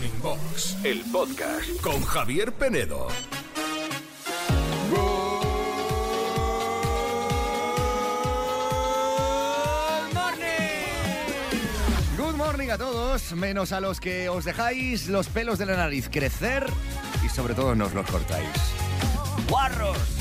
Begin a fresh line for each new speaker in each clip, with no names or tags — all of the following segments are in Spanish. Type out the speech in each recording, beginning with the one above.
Morning Box, el podcast con Javier Penedo.
Good morning a todos, menos a los que os dejáis los pelos de la nariz crecer y sobre todo no os los cortáis. ¡Guarros!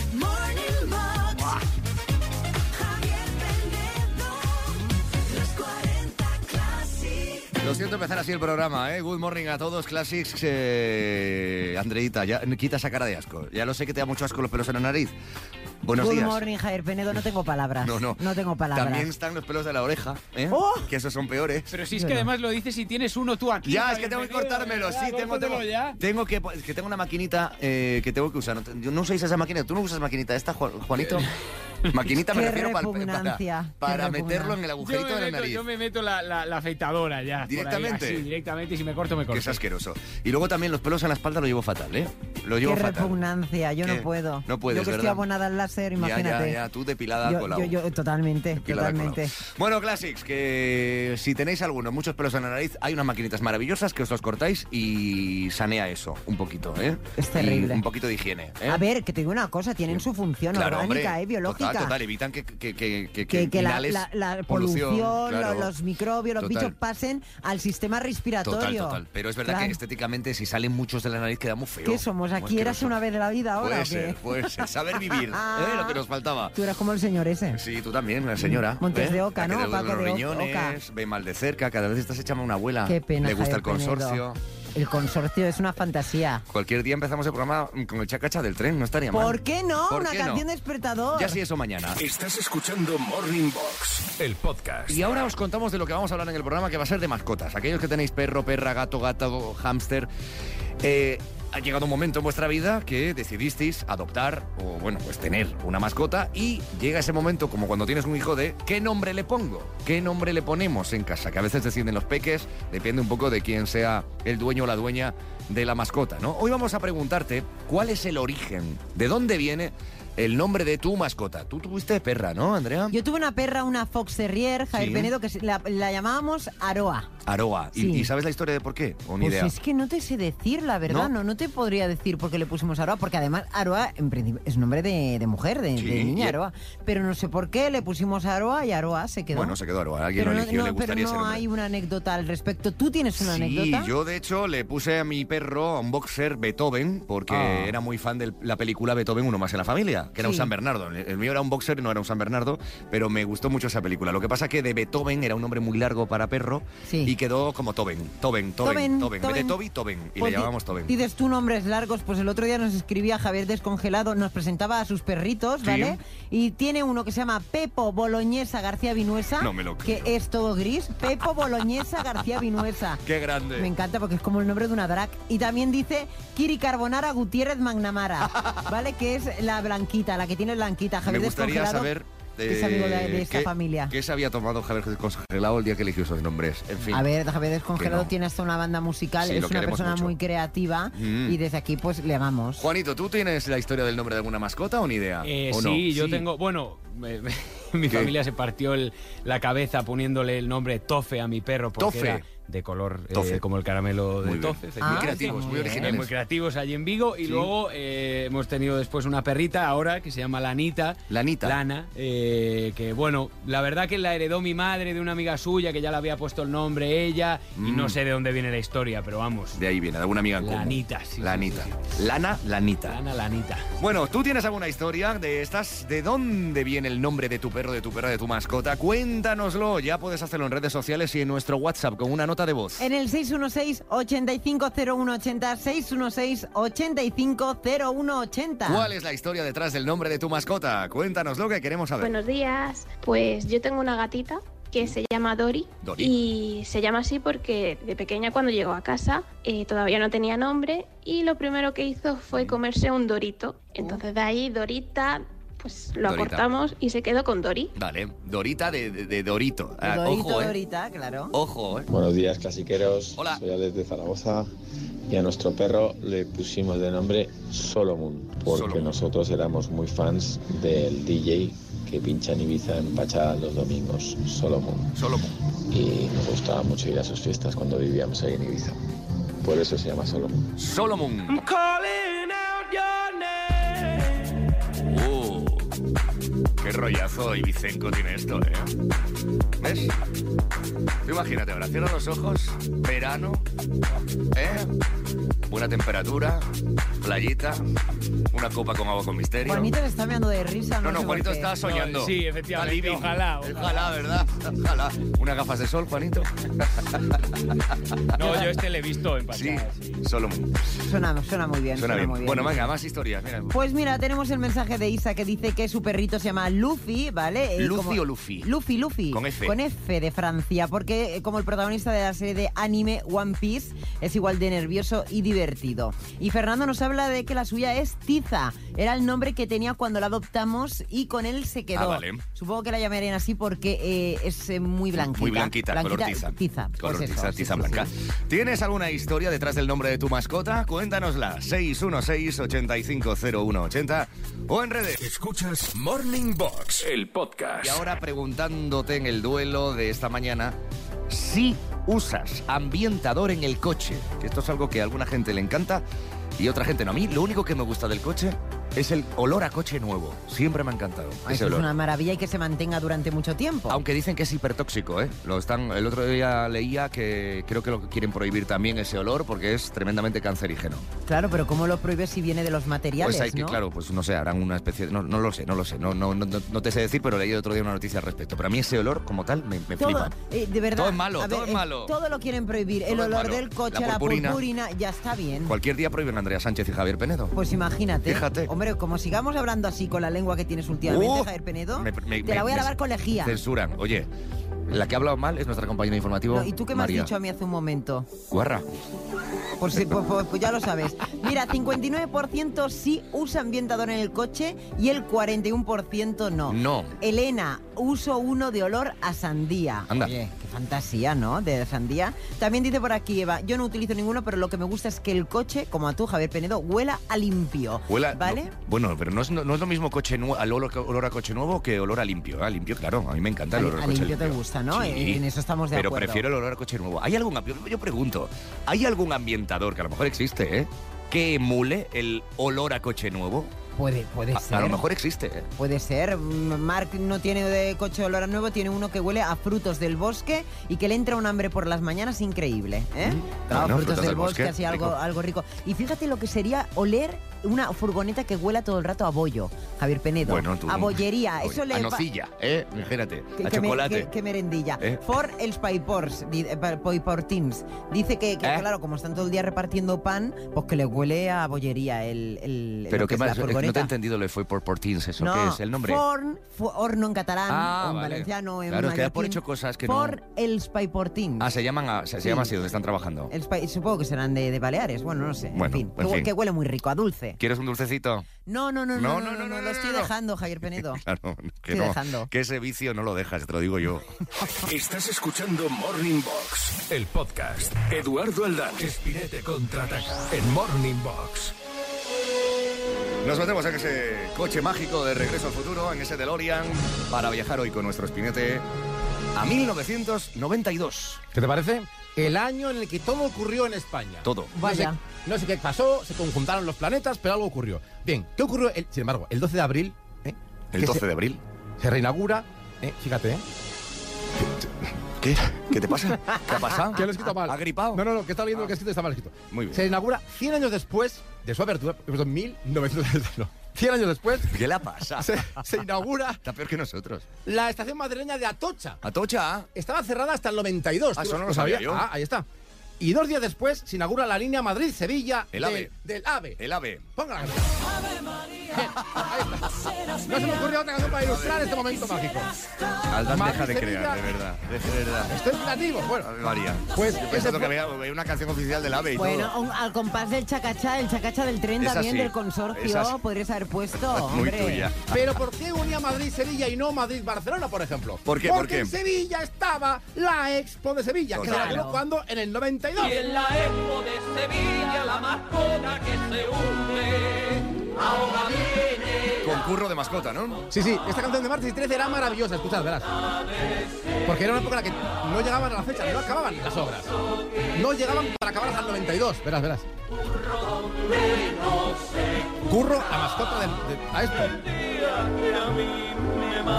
Lo siento empezar así el programa, ¿eh? Good morning a todos, Classics. Eh... Andreita, ya quita esa cara de asco. Ya lo sé que te da mucho asco los pelos en la nariz. Buenos
Good
días.
morning, Javier Penedo. No tengo palabras.
No, no.
No tengo palabras.
También están los pelos de la oreja, ¿eh?
¡Oh!
Que esos son peores.
Pero si es que además lo dices y tienes uno tú aquí.
Ya, es que tengo que cortármelo,
de
sí, tengo, tengo,
ya.
tengo que, es que tengo una maquinita eh, que tengo que usar. No, no usáis esa máquina, tú no usas maquinita esta, Juan- Juanito. Maquinita me refiero para,
repugnancia,
para, para meterlo en el agujerito
me,
de la
meto,
nariz.
yo me meto la, la- la afeitadora ya. por ahí,
¿Directamente?
así, directamente. Y si me corto, me corto.
Que es asqueroso. Y luego también los pelos en la espalda lo llevo fatal, ¿eh? Lo llevo
Qué
fatal.
repugnancia. Yo
¿Qué?
no puedo.
No puedes,
Yo que estoy abonada al láser, imagínate.
ya, ya, tú depilada
yo,
con la
yo, yo- totalmente,
Depilada
totalmente.
Bueno, Classics, que si tenéis alguno, muchos pelos en la nariz, hay unas maquinitas maravillosas que os los cortáis y sanea eso un poquito, ¿eh?
Es terrible.
Y un poquito de higiene, ¿eh?
A ver, que te digo una cosa, tienen su función
Claro,
orgánica,
hombre,
eh, biológica.
Total, total, evitan que, que, que, que,
la, la- la polución,
claro.
lo- los microbios, los
Total.
bichos pasen al sistema respiratorio.
Total, total. Pero es verdad
Claro.
que estéticamente, si salen muchos de la nariz, queda muy feo.
¿Qué somos? ¿Aquí eras una vez de la vida ahora
Puede
o qué?
ser, puede ser. Saber vivir, ¿eh? Lo que nos faltaba.
Tú eras como el señor ese.
Sí, tú también, la señora.
Montes
¿eh?
de Oca, ¿no? Paco de
riñones,
Oca.
ve mal de cerca, cada vez estás echando una abuela.
Qué pena.
Le gusta el
Penedo. El consorcio es una fantasía.
Cualquier día empezamos el programa con el chacacha del tren, no estaría mal.
¿Por qué no?
¿Por
una
qué no?
canción despertador.
Ya sí, eso mañana.
Estás escuchando Morning Box, el podcast.
Y ahora os contamos de lo que vamos a hablar en el programa, que va a ser de mascotas. Aquellos que tenéis perro, perra, gato, gato, hámster. eh, ha llegado un momento en vuestra vida que decidisteis adoptar o, bueno, pues tener una mascota y llega ese momento, como cuando tienes un hijo, de ¿qué nombre le pongo? ¿Qué nombre le ponemos en casa? Que a veces deciden los peques, depende un poco de quién sea el dueño o la dueña de la mascota, ¿no? Hoy vamos a preguntarte cuál es el origen, de dónde viene el nombre de tu mascota. Tú tuviste perra, ¿no, Andrea?
Yo tuve una perra, una Fox Terrier, Javier
Sí.
Penedo, que la, la llamábamos Aroa.
Aroa. ¿Y,
Sí.
y sabes la historia de por qué? ¿O ni
Pues
idea?
es que no te sé decir, la verdad,
¿No?
¿No? no, te podría decir por qué le pusimos Aroa, porque además Aroa en principio es nombre de, de mujer, de,
Sí,
de niña Aroa. Pero no sé por qué le pusimos Aroa y Aroa se quedó.
Bueno, se quedó Aroa. Alguien
pero
lo
no,
eligió,
no,
le
pero
gustaría ese
no hay una anécdota al respecto. ¿Tú tienes una
Sí,
anécdota?
yo de hecho le puse a mi perro a un boxer Beethoven porque
Ah.
era muy fan de la película Beethoven, uno más en la familia, que era un
Sí.
San Bernardo. El, mío era un boxer no era un San Bernardo, pero me gustó mucho esa película. Lo que pasa que de Beethoven era un nombre muy largo para perro
Sí.
y quedó como Toben, Toben, Toben, Toben. En vez de
Toben.
Toby, Toben. Y
Pues
le llamábamos Toben.
Dices tú nombres largos, pues el otro día nos escribía Javier Descongelado, nos presentaba a sus perritos,
Sí.
¿vale? Y tiene uno que se llama Pepo Boloñesa García Vinuesa,
No me lo
que
creo.
es todo gris. Pepo Boloñesa García Vinuesa.
¡Qué grande!
Me encanta porque es como el nombre de una drag. Y también dice Kiri Carbonara Gutiérrez Magnamara, ¿vale? Que es la blanquita, la que tiene blanquita.
me
Javier
gustaría
Descongelado
saber...
es amigo de, de esta
qué-
familia.
¿Qué se había tomado Javier Congelado el día que eligió esos nombres? En fin.
A ver, Javier Descongelado
no.
tiene hasta una banda musical,
Sí,
es una persona
mucho.
muy creativa
Mm.
y desde aquí pues le amamos.
Juanito, ¿tú tienes la historia del nombre de alguna mascota o ni idea?
Eh,
¿O
sí,
no?
yo tengo. Bueno, me- me- mi
¿Qué?
familia se partió el- la cabeza poniéndole el nombre Tofe a mi perro porque
Tofe.
era de color eh,
Tofe.
como el caramelo
Muy
de
bien.
Tofe.
Muy
efectivamente.
creativos, muy originales.
muy creativos allí en Vigo y
Sí.
luego eh, hemos tenido después una perrita ahora que se llama Lanita.
Lanita.
Lana, eh, que bueno, la verdad que la heredó mi madre de una amiga suya que ya le había puesto el nombre ella y
Mm.
no sé de dónde viene la historia, pero vamos.
De ahí viene, de alguna amiga en común.
Lanita, sí, sí,
Lanita.
sí, sí.
Lana, Lanita.
Lana, Lanita.
Bueno, ¿tú tienes alguna historia de estas? ¿De dónde viene el nombre de tu perro, de tu perra, de tu mascota? Cuéntanoslo. Ya puedes hacerlo en redes sociales y en nuestro WhatsApp con una nota de voz.
En el 616-850180, 616-850180.
¿Cuál es la historia detrás del nombre de tu mascota? Cuéntanos lo que queremos saber.
Buenos días. Pues yo tengo una gatita que se llama Dori,
Dori.
y se llama así porque de pequeña cuando llegó a casa eh, todavía no tenía nombre y lo primero que hizo fue comerse un Dorito. Entonces de ahí Dorita pues lo
Dorita.
acortamos y se quedó con Dori.
Vale, Dorita de, de- de Dorito. Ah,
Dorito,
ojo, eh.
Dorita, claro.
Ojo, eh.
Buenos días, clasiqueros.
Hola.
Soy Alex de Zaragoza y a nuestro perro le pusimos de nombre Solomon, porque
Solomon.
nosotros éramos muy fans del DJ que pincha en Ibiza en Pachá los domingos, Solomon.
Solo.
Y nos gustaba mucho ir a sus fiestas cuando vivíamos ahí en Ibiza. Por eso se llama Solomon.
Solomon. Qué rollazo y Vicenco tiene esto, ¿eh? ¿Ves? Tú imagínate ahora, cierra los ojos, verano, ¿eh? Buena temperatura, playita, una copa con agua con misterio.
Juanito se está meando de risa.
No, no,
sé por
Juanito está soñando.
sí, efectivamente,
living.
ojalá,
Ojalá, ¿verdad? Ojalá. Unas gafas de sol, Juanito.
No, yo este le he visto en
Sí,
pantalla. sí.
Solomon.
Suena, suena muy bien.
Suena bien.
muy bien.
Bueno, venga, más historias. Mira.
Pues mira, tenemos el mensaje de Isa que dice que su perrito se llama Luffy, ¿vale? Eh,
¿Luffy
como-
o Luffy?
Luffy, Luffy.
Con F.
Con F de Francia, porque eh, como el protagonista de la serie de anime One Piece, es igual de nervioso y divertido. Y Fernando nos habla de que la suya es Tiza. Era el nombre que tenía cuando la adoptamos y con él se quedó.
Ah, vale.
Supongo que la llamarían así porque eh, es muy blanquita.
Muy blanquita, color tiza.
Tiza.
Color
pues
tiza,
eso, sí,
tiza
sí,
blanca.
sí.
¿Tienes alguna historia detrás del nombre de tu mascota? Cuéntanosla. 616-850180 o en redes.
Escuchas Morning El podcast.
Y ahora preguntándote en el duelo de esta mañana si usas ambientador en el coche. Que esto es algo que a alguna gente le encanta y otra gente no. A mí lo único que me gusta del coche es el olor a coche nuevo. Siempre me ha encantado.
Ay,
ese
eso es
olor.
una maravilla y que se mantenga durante mucho tiempo.
Aunque dicen que es hipertóxico, ¿eh? Lo están, el otro día leía que creo que lo quieren prohibir también ese olor porque es tremendamente cancerígeno.
Claro, pero ¿cómo lo prohíbes si viene de los materiales,
Pues hay que,
no?
claro, pues no sé, harán una especie de... No, no lo sé, no lo sé, no, no, no, no te sé decir, pero leí el otro día una noticia al respecto. Pero a mí ese olor como tal me, me
Todo,
flipa.
eh, de verdad.
Todo es malo, todo es
eh,
malo.
todo lo quieren prohibir.
Todo
el olor del coche,
La
la
purpurina.
purpurina, ya está bien.
Cualquier día prohíben a Andrea Sánchez y Javier Penedo.
Pues imagínate.
Fíjate.
Hombre, como sigamos hablando así con la lengua que tienes últimamente,
Uh,
Javier Penedo,
me- me-
te la voy a lavar con lejía.
Censuran. Oye, la que ha hablado mal es nuestra compañera informativa.
No, ¿Y tú qué me has dicho a mí hace un momento?
Guarra.
Pues, sí, pues- pues- pues ya lo sabes. Mira, 59% sí usa ambientador en el coche y el 41% no.
No.
Elena, uso uno de olor a sandía.
Anda.
Oye, qué fantasía, ¿no? De sandía. También dice por aquí Eva, yo no utilizo ninguno, pero lo que me gusta es que el coche, como a tú, Javier Penedo, huela a limpio.
Huela,
¿Vale?
no, bueno, pero no es, no, no es lo mismo coche al olor, olor a coche nuevo que olor a limpio. A limpio, claro, a mí me encanta el
A-
olor a,
a
coche
limpio te gusta, ¿no? Eh, en eso estamos de
pero
acuerdo.
prefiero el olor a coche nuevo. ¿Hay algún, yo, pregunto, ¿hay algún ambientador que a lo mejor existe, eh? Que emule el olor a coche nuevo?
Puede, puede
A,
ser.
a lo mejor existe, ¿eh?
Puede ser. Mm, Mark no tiene de coche olor a nuevo, tiene uno que huele a frutos del bosque y que le entra un hambre por las mañanas increíble. ¿eh? Claro,
Bueno,
frutos, del bosque, así
rico.
algo, algo rico. Y fíjate lo que sería oler una furgoneta que huela todo el rato a bollo, Javier Penedo.
Bueno, tú-
a bollería. Eso le
a nocilla, ¿eh? Imagínate,
que-
a
que me-
chocolate.
que- que merendilla.
¿Eh?
For els paipors, di- eh. Dice que, que,
¿Eh?
claro, como están todo el día repartiendo pan, pues que le huele a bollería el, el
pero
que
qué más, no te he entendido lo de fue por Portins, ¿eso
No,
qué es el nombre?
Forn, fu- horno en catalán,
Ah,
o en
vale.
valenciano, en
Claro, es que da por hecho cosas que no-
For els paiportins.
Ah, se llaman, a- se,
Sí.
llama así, donde están trabajando.
Els pa- supongo que serán de, de Baleares, bueno, no sé.
Bueno,
en fin,
en
que,
fin.
que huele muy rico, a dulce.
¿Quieres un dulcecito?
No, no, no, no, no, no, no, lo estoy
no.
dejando, Javier Penedo.
Claro, que
Estoy
no,
dejando.
que ese vicio no lo dejas, te lo digo yo.
Estás escuchando Morning Box, el podcast. Eduardo Aldán, Espinete contraataca en Morning Box.
Nos metemos en ese coche mágico de regreso al futuro, en ese DeLorean, para viajar hoy con nuestro espinete a 1992.
¿Qué te parece? El año en el que todo ocurrió en España.
Todo.
Vaya.
No sé, no sé qué pasó, se conjuntaron los planetas, pero algo ocurrió. Bien, ¿qué ocurrió? El- sin embargo, el 12 de abril, ¿eh?
El
que
12
se,
de abril.
se reinaugura, ¿eh? fíjate, ¿eh?
¿Qué? ¿Qué te pasa? ¿Qué ha pasado?
Que lo he escrito mal.
¿Ha gripado?
No, no, no, que está leyendo lo que he escrito y está mal escrito.
Muy bien.
Se inaugura 100 años después de su apertura, en 1900, no, 100 años después,
¿Qué le pasa?
se, se inaugura
Está peor que nosotros.
la estación madrileña de Atocha.
Atocha.
Estaba cerrada hasta el 92.
Ah,
¿Tú
eso no lo sabía yo.
Ah, ahí está. Y dos días después se inaugura la línea Madrid-Sevilla
El
del-
AVE.
del AVE.
El ave.
Ponga No se me ocurrió otra canción para ilustrar este momento mágico.
Aldán
Madrid,
deja de
Sevilla.
crear, de verdad. De verdad.
Estoy creativo. Bueno,
Ave María.
Pues
Yo pensando que
fue-
había había una canción oficial del ave y
Bueno,
todo.
un- al compás del chacachá, el chacacha del tren
Esa
también
sí,
del
esa
consorcio, podrías haber puesto,
Muy
hombre.
tuya.
Pero ¿por qué unía Madrid-Sevilla y no Madrid-Barcelona, por ejemplo?
¿Por qué?
Porque
¿Por qué?
en Sevilla estaba la Expo de Sevilla, que se
Claro.
inauguró cuando en el 92.
Y en la Expo de Sevilla la mascota que se hunde ahora viene
Con el curro de mascota, ¿no?
Sí, sí, esta canción de martes y 13 era maravillosa, escuchad, verás. Porque era una época en la que no llegaban a la fecha, no acababan las obras. No llegaban para acabar hasta el 92, verás, verás. Curro a mascota del, de, a esto.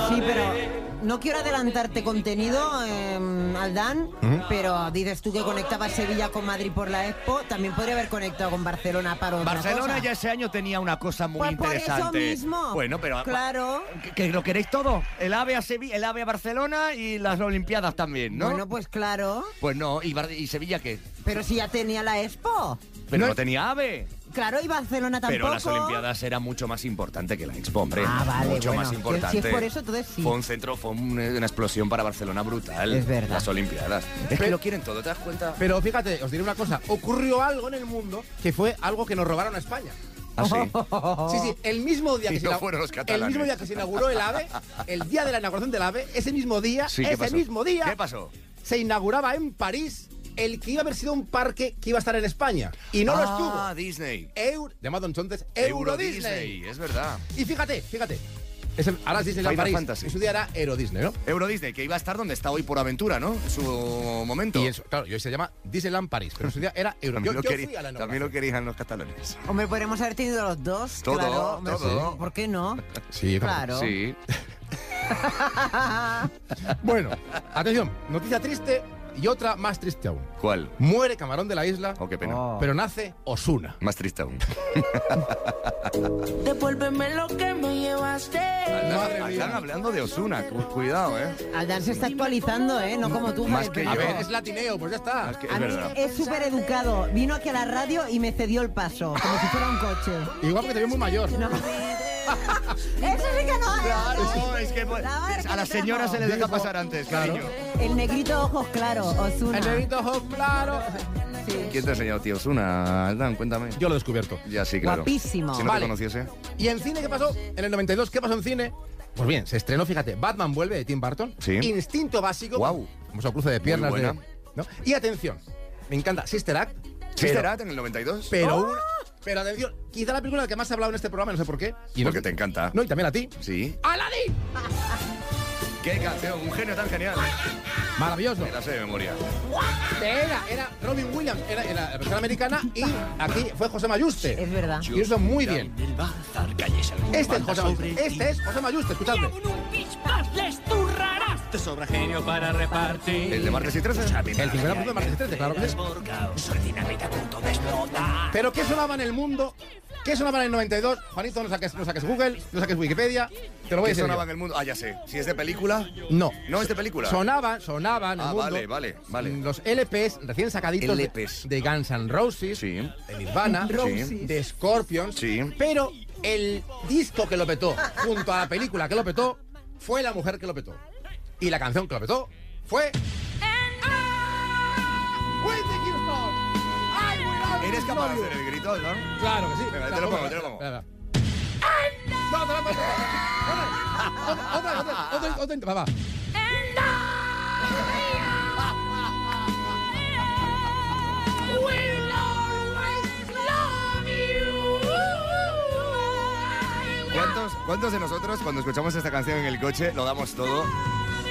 Sí, pero no quiero adelantarte contenido, eh, Aldán, pero dices tú que conectaba Sevilla con Madrid por la Expo, también podría haber conectado con Barcelona para otra
Barcelona
cosa.
ya ese año tenía una cosa muy
Pues por eso
interesante.
mismo.
Bueno, pero
Claro.
¿Que, que lo queréis todo? El AVE a Sevilla, el AVE a Barcelona y las Olimpiadas también, ¿no?
Bueno, pues claro.
Pues no, ¿y, Bar- y Sevilla qué?
Pero si ya tenía la Expo.
Pero no,
No-
tenía AVE.
Claro, y Barcelona tampoco.
Pero las Olimpiadas era mucho más importante que la Expo, hombre.
Ah, vale,
Mucho
bueno,
más importante.
si es por eso, entonces sí.
Fue un centro, fue un- una explosión para Barcelona brutal.
Es verdad.
Las Olimpiadas. Es que lo quieren todo, ¿te das cuenta?
Pero fíjate, os diré una cosa, ocurrió algo en el mundo que fue algo que nos robaron a España.
Ah, sí.
Sí, sí, el mismo día que se
no
ina-
fueron los
el
catalanes.
mismo día que se inauguró el AVE, el día de la inauguración del AVE, ese mismo día,
Sí, ¿qué
ese
pasó?
mismo día
¿Qué pasó?
se inauguraba en París el que iba a haber sido un parque que iba a estar en España y no lo
ah,
estuvo.
Disney.
Eur- llamado entonces Euro, Disney.
es verdad.
Y fíjate, fíjate. Es el- ahora es Disneyland
Final
París.
Fantasy.
En su día era Euro Disney, ¿no?
Euro Disney, que iba a estar donde está hoy por aventura, ¿no? En su momento.
Y eso, claro, y hoy se llama Disneyland París, pero en su día era Euro.
También,
Yo-
lo,
yo
querí-
fui a la
también lo querían los catalanes.
Hombre, podríamos haber tenido los dos.
Todo,
claro, hombre,
todo.
sí. ¿Por qué no?
Sí,
Claro.
Sí.
Bueno, atención, noticia triste y otra más triste aún.
¿Cuál?
Muere Camarón de la Isla,
Oh, qué pena.
Oh.
pero nace Osuna.
Más triste aún.
Devuélveme lo que me llevaste.
Están hablando de Osuna, cuidado, ¿eh?
Aldán se está actualizando, ¿eh? No como tú,
Más que
A
yo.
ver, es latineo, pues ya está.
Es que
A
es
mí
verdad.
es súper educado. Vino aquí a la radio y me cedió el paso, como si fuera un coche.
Igual porque te veo muy mayor.
No. Eso sí que no es.
Claro, es que pues, a las señoras se les deja pasar antes,
Claro.
cariño.
El negrito ojos claros, Osuna.
El negrito ojo claro.
Sí.
¿Quién te ha enseñado, tío Osuna? Aldán, cuéntame.
Yo lo he descubierto.
Ya sí, claro.
Guapísimo.
Si no
Vale.
te conociese.
¿Y en cine qué pasó? En el 92, ¿qué pasó en cine? Pues bien, se estrenó, fíjate, Batman vuelve de Tim Burton.
Sí.
Instinto básico.
Guau.
Vamos a cruce de piernas.
buena.
de- ¿no? Y atención, me encanta Sister Act.
¿Sister
pero-
Act en el 92?
Pero, una- pero atención, quizá la película de la que más se ha hablado en este programa, no sé por qué. Y no-
Porque te encanta.
No, y también a ti.
Sí.
¡Aladdin!
¡Qué canción! Un genio tan genial.
Maravilloso.
Me la sé de memoria.
Era, era Robin Williams, era, era la versión americana y aquí fue José Mayuste.
Es verdad.
Y eso muy bien. Este es José Mayuste. Este es José Mayuste, escuchadme.
Te sobra genio para repartir.
¿El de martes y 13?
El 50% de martes y 13, claro que sí. Pero ¿qué sonaba en el mundo? ¿Qué sonaba en el 92? Juanito, no saques, no saques Google, no saques Wikipedia. Te lo voy a
¿Qué
decir.
sonaba
yo.
en el mundo? Ah, ya sé. Si es de película.
No.
No es de película.
Sonaban, sonaban en el
Ah,
mundo.
vale, vale, vale.
Los LPs recién sacaditos de-
LPs.
de Guns N' Roses,
Sí.
de Nirvana, de Scorpions.
Sí.
Pero el disco que lo petó, junto a la película que lo petó, fue la mujer que lo petó. Y la canción que lo petó fue.
¿Eres capaz de
love you.
hacer el grito, no?
Claro que sí.
Venga, te lo pongo, te lo pongo.
venga. No, te lo pongo. Otra, otra, otra, otra, otra, va, va.
¿Cuántos, ¿Cuántos de nosotros, cuando escuchamos esta canción en el coche, lo damos todo?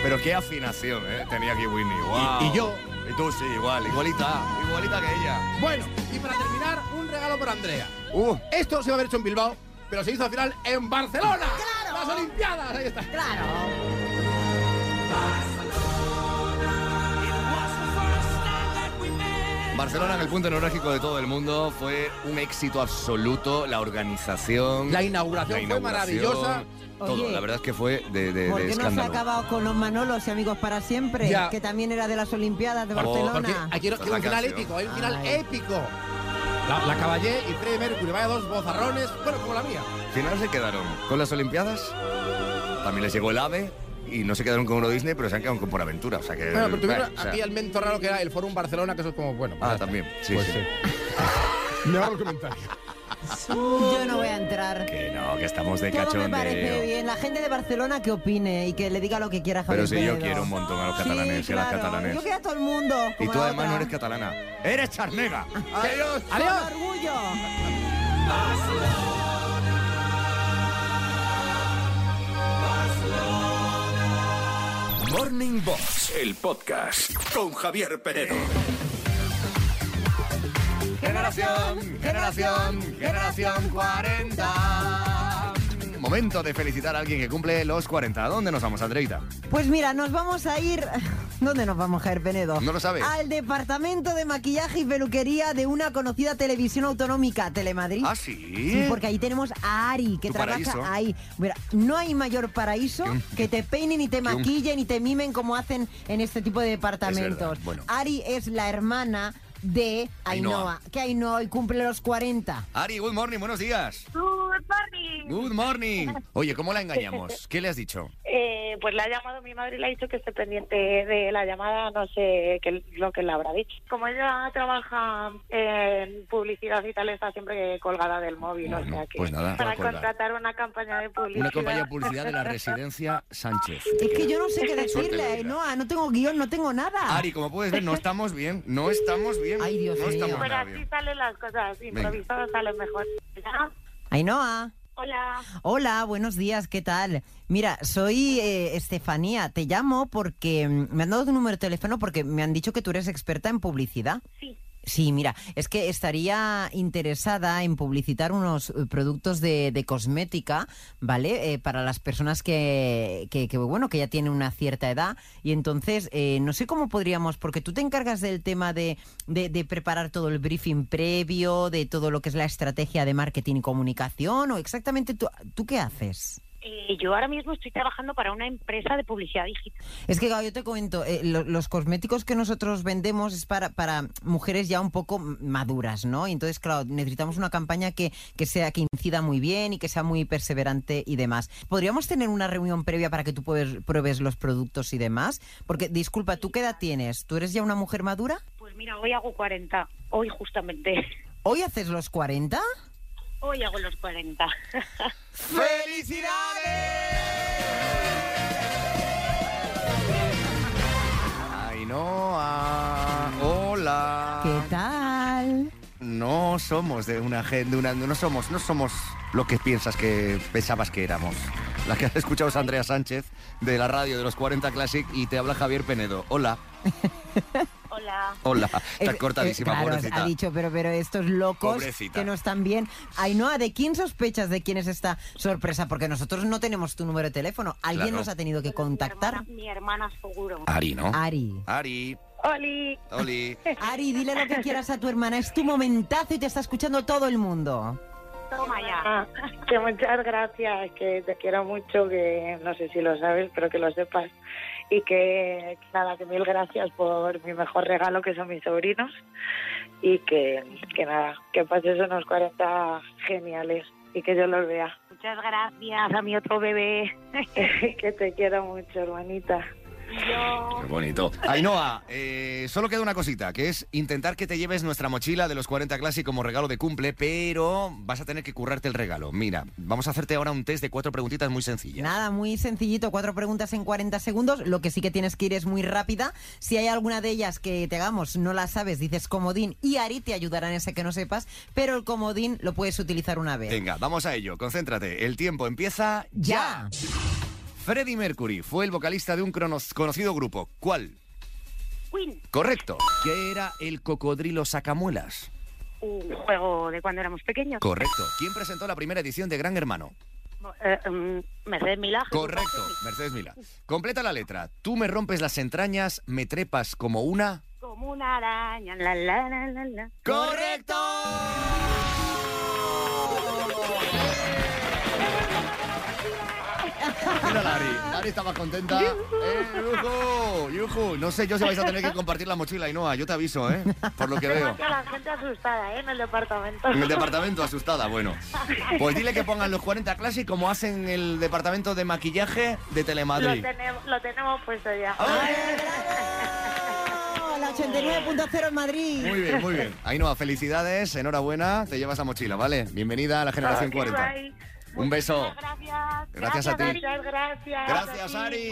Pero qué afinación, ¿eh? Tenía aquí Winnie. Wow.
y yo.
Y tú sí, igual, igualita. Igualita que ella.
Bueno, y para terminar, un regalo por Andrea.
Uh,
Esto se iba a haber hecho en Bilbao, pero se hizo al final en Barcelona. ¡Las Olimpiadas! Ahí está.
Claro.
Barcelona, en el punto neurálgico de todo el mundo, fue un éxito absoluto. La organización.
La inauguración
la
fue maravillosa.
Todo,
Oye,
la verdad es que fue de, de,
¿Por
de
no se ha acabado con los Manolos y Amigos para Siempre?
Ya.
Que también era de las Olimpiadas de
Oh,
Barcelona.
Porque aquí hay un final épico, hay un final
Ay.
épico. La, la Caballé y Freddie Mercury, vaya dos bozarrones, bueno, como la mía.
Al final se quedaron con las Olimpiadas. También les llegó el AVE. Y no se quedaron con Euro Disney, pero se han quedado con Por Aventura. O sea que.
Bueno, pero tuvieron
bueno, o sea-
aquí el mento raro que era el Forum Barcelona, que eso es como, bueno.
Ah,
pues,
también. Sí,
pues
sí.
Me hago el comentario.
Yo no voy a entrar.
Que no, que estamos de
Todo me
cachondeo.
parece bien. La gente de Barcelona que opine y que le diga lo que quiera Javier
Pero si yo quiero un montón a los
Sí,
catalanes y a las
claro.
catalanes.
Yo quiero a todo el mundo.
Y tú además no eres catalana. ¡Eres charnega! ¡Adiós!
¡Con orgullo!
Morning Box, el podcast con Javier Penedo.
Generación, generación, generación 40. Momento de felicitar a alguien que cumple los 40. ¿A dónde nos vamos, Andreita?
Pues mira, nos vamos a ir. ¿Dónde nos vamos, Javier Penedo?
¿No lo sabes?
Al departamento de maquillaje y peluquería de una conocida televisión autonómica, Telemadrid.
¿Ah, sí?
Sí, porque ahí tenemos a Ari, que
Tu
trabaja
paraíso.
ahí. Mira, no hay mayor paraíso
Que
te peinen y te maquillen y te mimen como hacen en este tipo de departamentos.
bueno.
Ari es la hermana de
Ainhoa.
Ainhoa, que Ainhoa hoy cumple los 40.
Ari, good morning, buenos días.
Good morning.
Good morning. Oye, ¿cómo la engañamos? ¿Qué le has dicho?
Eh, pues le ha llamado mi madre y le ha dicho que esté pendiente de la llamada, no sé qué lo que le habrá dicho. Como ella trabaja en publicidad y tal, está siempre colgada del móvil,
Bueno,
o sea que
pues nada,
para contratar una campaña de publicidad.
Una compañía de publicidad de la residencia Sánchez.
Es que yo no sé qué decirle. Ainhoa, no tengo guion, no tengo nada.
Ari, como puedes ver, no estamos bien. No estamos bien.
Ay, Dios
no
mío.
Pero así salen las cosas, improvisadas salen mejor. ¿Ya?
Ainhoa.
Hola.
Hola, buenos días, ¿qué tal? Mira, soy eh, Estefanía, te llamo porque mm, me han dado tu número de teléfono porque me han dicho que tú eres experta en publicidad.
Sí.
Sí, mira, es que estaría interesada en publicitar unos eh, productos de, de cosmética, ¿vale? Eh, para las personas que, que, que, bueno, que ya tienen una cierta edad. Y entonces, eh, no sé cómo podríamos, porque tú te encargas del tema de, de, de preparar todo el briefing previo, de todo lo que es la estrategia de marketing y comunicación, o exactamente tú, ¿tú qué haces?
Eh, yo ahora mismo estoy trabajando para una empresa de publicidad digital.
Es que, claro, yo te comento, eh, lo- los cosméticos que nosotros vendemos es para, para mujeres ya un poco maduras, ¿no? Y entonces, claro, necesitamos una campaña que, que sea, que incida muy bien y que sea muy perseverante y demás. ¿Podríamos tener una reunión previa para que tú puedes- pruebes los productos y demás? Porque, disculpa, ¿tú qué edad tienes? ¿Tú eres ya una mujer madura?
Pues mira, hoy hago 40, hoy justamente.
¿Hoy haces los 40?
Hoy hago los 40.
Ainhoa, hola.
¿Qué tal?
No somos de una gente, una, no somos, no somos lo que piensas que pensabas que éramos. La que has escuchado es Andrea Sánchez de la radio de los 40 Classic y te habla Javier Penedo. Hola,
Hola.
hola.
Eh,
Está cortadísima,
eh, claro,
pobrecita.
Ha dicho, pero, pero estos locos
Pobrecita.
que no están bien. Ainhoa, ¿de quién sospechas de quién es esta sorpresa? Porque nosotros no tenemos tu número de teléfono. Alguien
Claro.
nos ha tenido que contactar.
Mi hermana, seguro.
Ari, ¿no?
Ari.
Ari,
Oli.
Oli.
Ari, dile lo que quieras a tu hermana. Es tu momentazo y te está escuchando todo el mundo.
Toma ya. que muchas gracias, que te quiero mucho, que no sé si lo sabes, pero que lo sepas. Y que, nada, que mil gracias por mi mejor regalo, que son mis sobrinos. Y que, que nada, que pases unos 40 geniales y que yo los vea. Muchas gracias a mi otro bebé, que te quiero mucho, hermanita. Yo...
Qué bonito. Ainhoa, eh, solo queda una cosita, que es intentar que te lleves nuestra mochila de los 40 Classic como regalo de cumple, pero vas a tener que currarte el regalo. Mira, vamos a hacerte ahora un test de cuatro preguntitas muy sencillas.
Nada, muy sencillito, cuatro preguntas en 40 segundos. Lo que sí que tienes que ir es muy rápida. Si hay alguna de ellas que te hagamos, no la sabes, dices comodín y Ari te ayudará en ese que no sepas, pero el comodín lo puedes utilizar una vez.
Venga, vamos a ello, concéntrate. El tiempo empieza ya.
Ya.
Freddie Mercury fue el vocalista de un conocido grupo. ¿Cuál?
Queen,
Correcto. ¿Qué era el cocodrilo sacamuelas?
un juego de cuando éramos pequeños.
Correcto. ¿Quién presentó la primera edición de Gran Hermano?
Eh, mm, Mercedes Milá.
Correcto. Mercedes Mila. Completa la letra. Tú me rompes las entrañas, me trepas como una.
Como una araña. La, la, la, la, la.
¡Correcto! Mira Lari, Lari estaba contenta. ¡Eh, yujú! ¡Yujú! No sé yo si vais a tener que compartir la mochila, Ainhoa, yo te aviso, ¿eh? Por lo que veo.
a la gente asustada, ¿eh? En el departamento.
En el departamento asustada, bueno. Pues dile que pongan los 40 Classic como hacen en el departamento de maquillaje de
Lo
Telemadrid.
tenemos, lo tenemos puesto ya.
¡Oh, la 89.0 en Madrid.
Muy bien, muy bien. Ainhoa, felicidades, enhorabuena, te llevas la mochila, ¿vale? Bienvenida a la generación
Ok,
40.
bye.
Un beso.
Gracias.
Gracias a ti.
Muchas gracias.
Ari.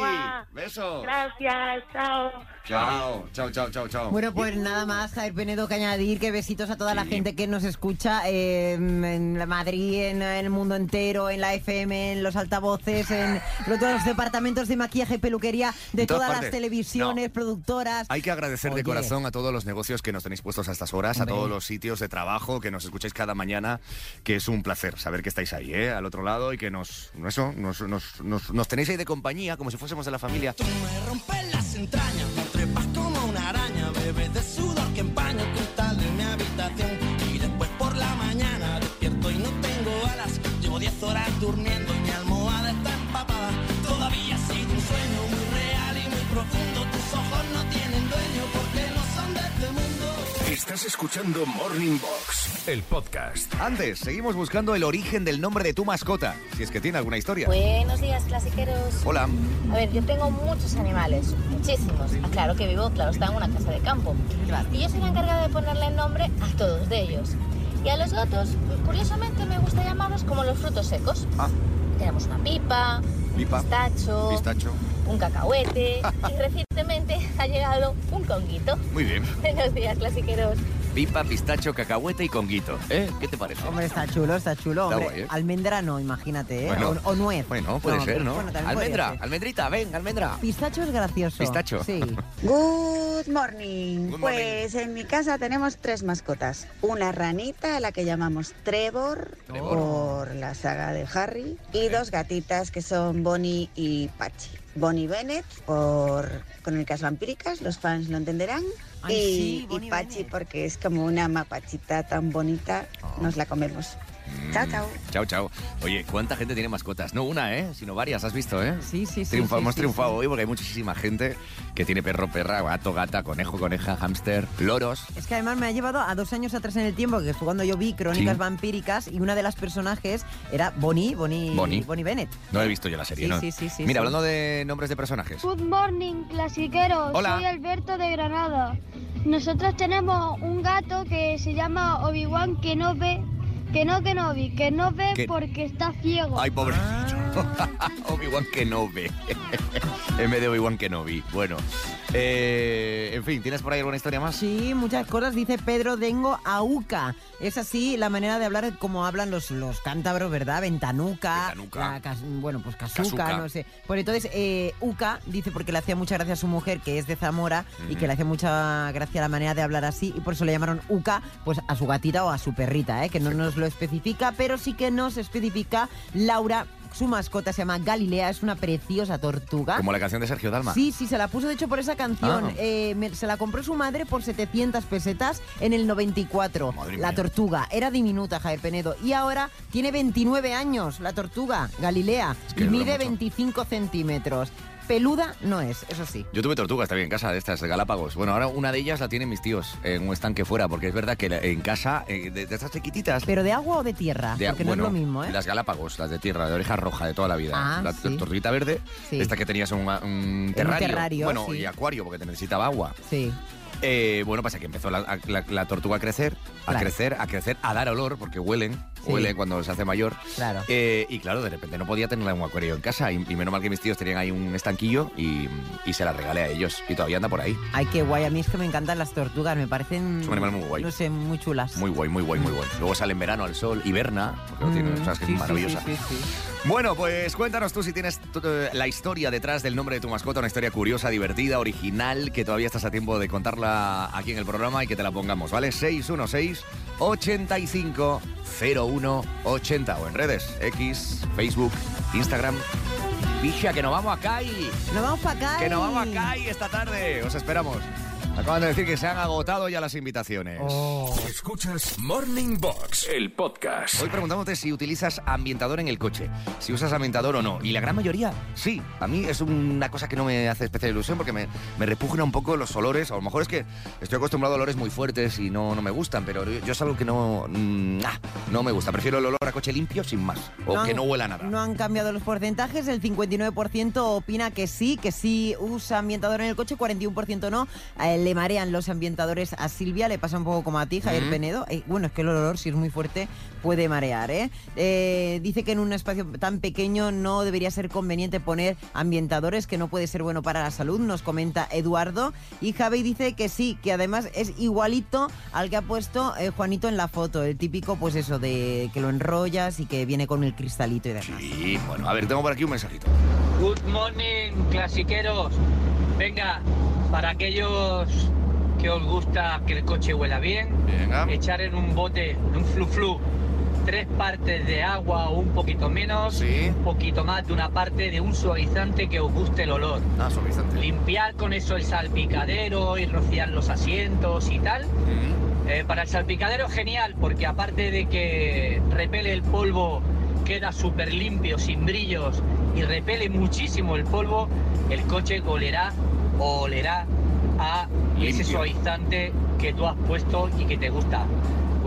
Beso.
Gracias, chao.
Chao, chao, chao, chao, chao.
Bueno, pues nada más, Javier Penedo, que añadir que besitos a toda la gente que nos escucha eh, en Madrid, en, en el mundo entero, en la FM, en los altavoces, en todos los departamentos de maquillaje y peluquería de
En todas
todas las televisiones, productoras.
Hay que agradecer de corazón a todos los negocios que nos tenéis puestos a estas horas,
Hombre.
a todos los sitios de trabajo que nos escucháis cada mañana, que es un placer saber que estáis ahí, ¿eh? al otro lado y que nos, no eso, nos, nos- nos- nos tenéis ahí de compañía, como si fuésemos de la familia.
Me rompes las entrañas, horas durmiendo y mi almohada está empapada. Todavía ha sido un sueño muy real y muy profundo. Tus ojos no tienen dueño porque no son de este mundo.
Estás escuchando Morning Box, el podcast.
Antes, seguimos buscando el origen del nombre de tu mascota, si es que tiene alguna historia.
Buenos días, clasiqueros.
Hola.
A ver, yo tengo muchos animales, muchísimos. Ah, claro que vivo, claro, está en una casa de campo. Y yo soy la encargada de ponerle nombre a todos de ellos. Y a los gatos, curiosamente, me gusta llamarlos como los frutos secos.
Ah.
Tenemos una pipa,
Pipa.
pistacho,
Pistacho.
un cacahuete y recientemente ha llegado un conguito.
Muy bien.
Buenos días, clasiqueros.
Pipa, pistacho, cacahuete y conguito. ¿Eh? ¿Qué te parece?
Hombre, está chulo, está chulo.
Está
hombre.
guay, ¿eh?
Almendra no, imagínate, ¿eh?
Bueno.
o, o nuez.
Bueno, puede ser, ¿no?
bueno,
almendra,
ser.
almendrita, ven, almendra.
Pistacho es gracioso.
Pistacho.
Sí.
Good morning.
Good morning.
Pues en mi casa tenemos tres mascotas. Una ranita, a la que llamamos Trevor,
Trevor.
por la saga de Harry. Y dos gatitas que son Bonnie y Pachi. Bonnie Bennett por Crónicas Vampíricas, los fans lo entenderán.
Ay,
y,
sí,
y
Bonnie
Pachi
Bennett.
porque es como una mapachita tan bonita,
Oh.
nos la comemos. Chao, chao.
Mm, Chao, chao. Oye, ¿cuánta gente tiene mascotas? No una, ¿eh? Sino varias, ¿has visto, eh?
Sí, sí, sí.
Triunfa-
sí,
hemos
sí,
triunfado
sí.
hoy porque hay muchísima gente que tiene perro, perra, gato, gata, conejo, coneja, hámster, loros.
Es que además me ha llevado a dos años atrás en el tiempo, que fue cuando yo vi Crónicas
Sí.
Vampíricas y una de las personajes era Bonnie, Bonnie,
Bonnie.
Bennett.
No he visto yo la serie,
Sí,
¿no?
sí, sí, sí,
Mira,
sí.
hablando de nombres de personajes.
Good morning, clasiqueros.
Hola.
Soy Alberto de Granada. Nosotros tenemos un gato que se llama Obi-Wan que no ve, que no que no vi, que no ve
Que-
porque está ciego.
Ay, pobre. Obi-Wan Kenobi. en vez de Obi-Wan Kenobi. Bueno. Eh, en fin, ¿tienes por ahí alguna historia más?
Sí, muchas cosas. Dice Pedro Dengo Auca. Es así la manera de hablar como hablan los, los cántabros, ¿verdad? Ventanuca.
Ventanuca.
la cas- bueno, pues casuca,
Casuca.
no sé. Pues entonces, eh, Uca dice porque le hacía mucha gracia a su mujer, que es de Zamora, y que le hacía mucha gracia la manera de hablar así, y por eso le llamaron Uca, pues a su gatita o a su perrita, ¿eh? que no nos lo especifica, pero sí que nos especifica Laura. Su mascota se llama Galilea, es una preciosa tortuga.
Como la canción de Sergio Dalma.
Sí, sí, se la puso de hecho por esa canción.
Ah.
Eh, me- se la compró su madre por 700 pesetas en el 94.
Madre
la
mía.
tortuga era diminuta, Javier Penedo. Y ahora tiene 29 años, la tortuga, Galilea.
que
y mide
mucho.
25 centímetros. Peluda no es, eso sí.
Yo tuve tortugas también en casa de estas, de Galápagos. Bueno, ahora una de ellas la tienen mis tíos en un estanque fuera, porque es verdad que en casa, eh, de, de estas chiquititas.
¿Pero de agua o de tierra?
de-
Porque no es lo mismo, ¿eh?
Las Galápagos, las de tierra, de oreja roja, de toda la vida.
Ah,
la
sí.
tortuguita verde,
Sí.
esta que tenías en un, un terrario.
terrario,
Bueno,
sí.
y acuario, porque te necesitaba agua.
Sí.
Eh, bueno, pasa que empezó la, a- la- la tortuga a crecer, a
Claro.
crecer, a crecer, a dar olor, porque huelen,
Sí.
huelen cuando se hace mayor.
Claro.
Eh, y claro, de repente no podía tenerla en un acuario en casa. Y, y menos mal que mis tíos tenían ahí un estanquillo y, y se la regalé a ellos. Y todavía anda por ahí.
Ay, qué guay. A mí es que me encantan las tortugas, me parecen.
Es un animal muy guay.
No sé, muy chulas.
Muy guay, muy guay, muy guay. Luego sale en verano al sol, hiberna, porque tiene,
Mm,
sabes que
sí,
es maravillosa.
sí.
Bueno, pues cuéntanos tú si tienes eh, la historia detrás del nombre de tu mascota, una historia curiosa, divertida, original, que todavía estás a tiempo de contarla aquí en el programa y que te la pongamos, ¿vale? 616-850180 o en redes, X, Facebook, Instagram. Picha, que nos vamos acá y...
Nos vamos para acá.
Que nos vamos acá y esta tarde. Os esperamos. Acaban de decir que se han agotado ya las invitaciones.
Escuchas Morning Box, el podcast.
Hoy preguntándote si utilizas ambientador en el coche, si usas ambientador o no. Y la gran mayoría, sí. A mí es una cosa que no me hace especial ilusión porque me, me repugna un poco los olores. A lo mejor es que estoy acostumbrado a olores muy fuertes y no, no me gustan, pero yo, yo es algo que no, mm, no me gusta. Prefiero el olor a coche limpio sin más. O
No
que
han-
no huela nada.
No han cambiado los porcentajes. El 59% opina que sí, que sí usa ambientador en el coche, 41% no. El le marean los ambientadores a Silvia, le pasa un poco como a ti, Javier
Mm.
Penedo. Eh, bueno, es que el olor, si es muy fuerte, puede marear. ¿eh? Eh, dice que en un espacio tan pequeño no debería ser conveniente poner ambientadores, que no puede ser bueno para la salud, nos comenta Eduardo. Y Javi dice que sí, que además es igualito al que ha puesto eh, Juanito en la foto, el típico, pues eso, de que lo enrollas y que viene con el cristalito y demás.
Y bueno, a ver, tengo por aquí un mensajito.
Good morning, clasiqueros. Venga, para aquellos que os gusta que el coche huela bien, echar en un bote, en un flu flu, tres partes de agua o un poquito menos, un poquito más de una parte de un suavizante que os guste el olor.
Ah, suavizante.
Limpiar con eso el salpicadero y rociar los asientos y tal. Eh, para el salpicadero genial, porque aparte de que repele el polvo, queda súper limpio, sin brillos y repele muchísimo el polvo, el coche olerá olerá a ese suavizante que tú has puesto y que te gusta.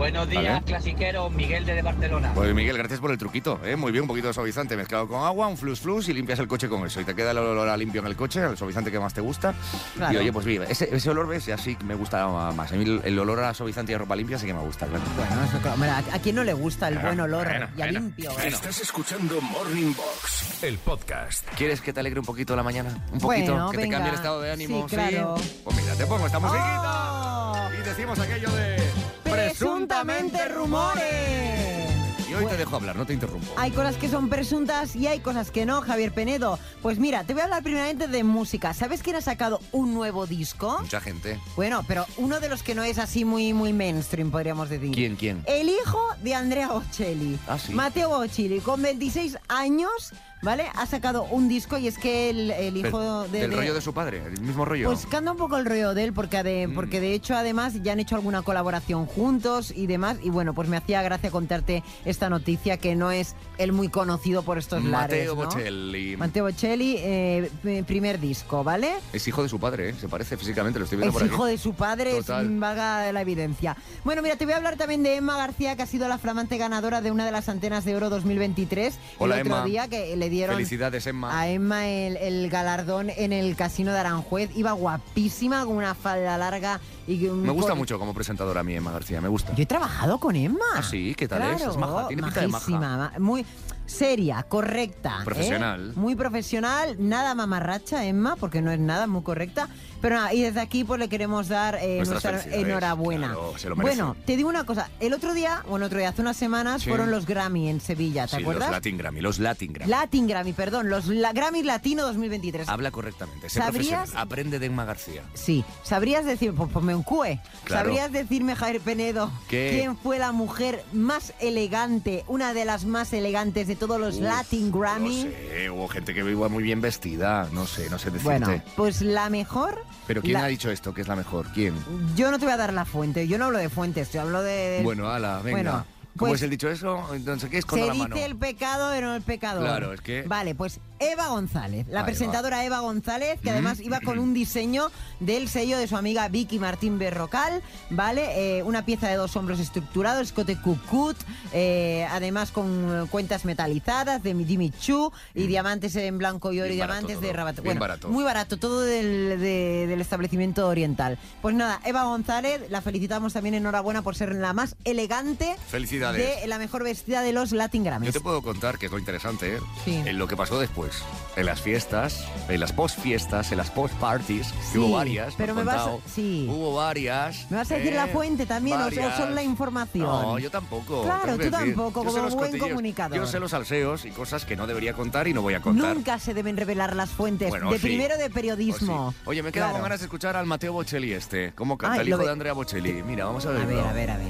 Buenos días,
Vale.
clasiquero, Miguel de Barcelona.
Pues Miguel, gracias por el truquito. ¿eh? Muy bien, un poquito de suavizante mezclado con agua, un flus flus y limpias el coche con eso. Y te queda el olor a limpio en el coche, el suavizante que más te gusta.
Claro.
Y oye, pues vive. Ese, ese olor, ves, ya sí me gusta más. A mí el, el olor a suavizante y a ropa limpia sí que me gusta, claro.
Bueno, eso, claro, hombre, ¿a, quién no le gusta el buen olor
bueno,
y a
bueno.
limpio?
Estás escuchando Morning Box, el podcast.
¿Quieres que te alegre un poquito la mañana? Un poquito,
Bueno,
que te
venga.
cambie el estado de ánimo.
Sí, claro.
Pues mira, te pongo esta musiquita
¡Oh!
y decimos aquello de
Presuntamente rumores.
Y hoy te dejo hablar, no te interrumpo.
Hay cosas que son presuntas y hay cosas que no, Javier Penedo. Pues mira, te voy a hablar primeramente de música. ¿Sabes quién ha sacado un nuevo disco?
Mucha gente.
Bueno, pero uno de los que no es así muy, muy mainstream, podríamos decir.
¿Quién, quién?
El hijo de Andrea Bocelli.
Ah, sí.
Mateo Bocelli, con 26 años, ¿vale? Ha sacado un disco y es que el, el hijo de...
¿Del
de-
rollo de su padre? ¿El mismo rollo?
Pues canta un poco el rollo de él, porque de,
Mm.
porque de hecho además ya han hecho alguna colaboración juntos y demás. Y bueno, pues me hacía gracia contarte esta noticia que no es el muy conocido por estos lares.
Mateo
¿no?
Bocelli.
Mateo Bocelli, eh, primer disco, ¿vale?
Es hijo de su padre, ¿eh? Se parece físicamente, lo estoy viendo
Es
por aquí.
hijo de su padre, es
Total.
vaga la evidencia. Bueno, mira, te voy a hablar también de Emma García, que ha sido la flamante ganadora de una de las antenas de oro 2023.
Hola,
el otro
Emma.
día que le dieron
Felicidades, Emma.
a Emma el, el galardón en el casino de Aranjuez. Iba guapísima, con una falda larga y un
Me gusta
cor-
mucho como presentadora a mí, Emma García, me gusta.
Yo he trabajado con Emma.
Ah, sí, ¿qué tal es?
Claro,
Es maja, tiene pinta de maja.
Muy seria, correcta. ¿eh?
Profesional.
Muy profesional, nada mamarracha, Emma, porque no es nada, muy correcta. Pero nada, y desde aquí pues le queremos dar eh, nuestra enhorabuena.
claro, se lo merece.
bueno, te digo una cosa. El otro día, bueno, otro día, hace unas semanas,
Sí.
fueron los Grammy en Sevilla, ¿te
Sí,
acuerdas?
los Latin Grammy, los Latin Grammy.
Latin Grammy, perdón, los la- Grammy Latino 2023.
Habla correctamente, sé
¿Sabrías?
Aprende de Emma García.
Sí, ¿sabrías decir, pues ponme un cue,
Claro.
¿sabrías decirme, Javier Penedo,
¿Qué?
quién fue la mujer más elegante, una de las más elegantes de todos los
Uf,
Latin Grammy?
No sé, hubo gente que iba muy bien vestida, no sé, no sé decirte.
Bueno, pues la mejor...
Pero ¿quién
la-
ha dicho esto que es la mejor? ¿Quién?
Yo no te voy a dar la fuente, yo no hablo de fuentes, yo hablo de...
Bueno, ala, venga.
Bueno,
¿Cómo
pues-
es el dicho eso? Entonces, ¿qué es con
Se
la
dice el pecado, pero no el pecador.
Claro, es que-
Vale, pues Eva González, la
Ahí va.
presentadora Eva González, que
Mm.
además iba con un diseño del sello de su amiga Vicky Martín Berrocal, ¿vale? Eh, una pieza de dos hombros estructurado, escote cucut, eh, además con cuentas metalizadas de Jimmy Choo y diamantes en blanco y oro y
Mm.
Diamantes de Rabat.
bien
Bueno,
barato.
muy barato, todo del, de- del establecimiento oriental. Pues nada, Eva González, la felicitamos también, enhorabuena por ser la más elegante
Felicidades.
de la mejor vestida de los Latin Grammys.
Yo te puedo contar, que es lo interesante, ¿eh?
Sí.
en lo que pasó después. En las fiestas, en las post-fiestas, en las post-parties, que
Sí,
hubo varias.
pero
me,
vas a- sí.
Hubo varias.
¿Me vas a decir
¿eh?
la fuente también o- o
Varias.
solo la información?
No, yo tampoco.
Claro, tú tampoco, como buen comunicador.
Yo sé los salseos y cosas que no debería contar y no voy a contar.
Nunca se deben revelar las fuentes.
Bueno,
de
sí.
primero de
Pues
periodismo.
Oye, me he quedado
Claro.
con ganas de escuchar al Mateo Bocelli este. ¿Cómo canta
Ay,
el hijo
ve-
de Andrea Bocelli? Mira, vamos a
A
ver.
ver, a ver, a ver.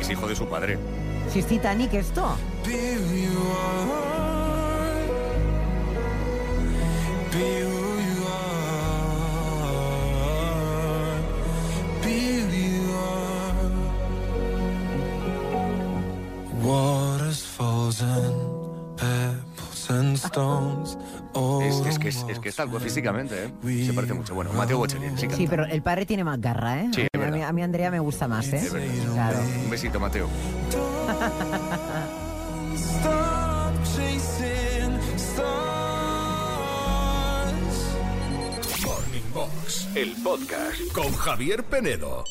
Es hijo de su padre.
Si es Titanic esto.
Es, es que es, es que es tal cual físicamente, ¿eh? Se parece mucho. Bueno, Mateo Bocelli, sí canta.
Sí, pero el padre tiene más garra, ¿eh?
Sí,
a, mí,
verdad.
a mí Andrea me gusta más, ¿eh? Claro.
Un besito, Mateo.
Morning Box,
el podcast con Javier Penedo.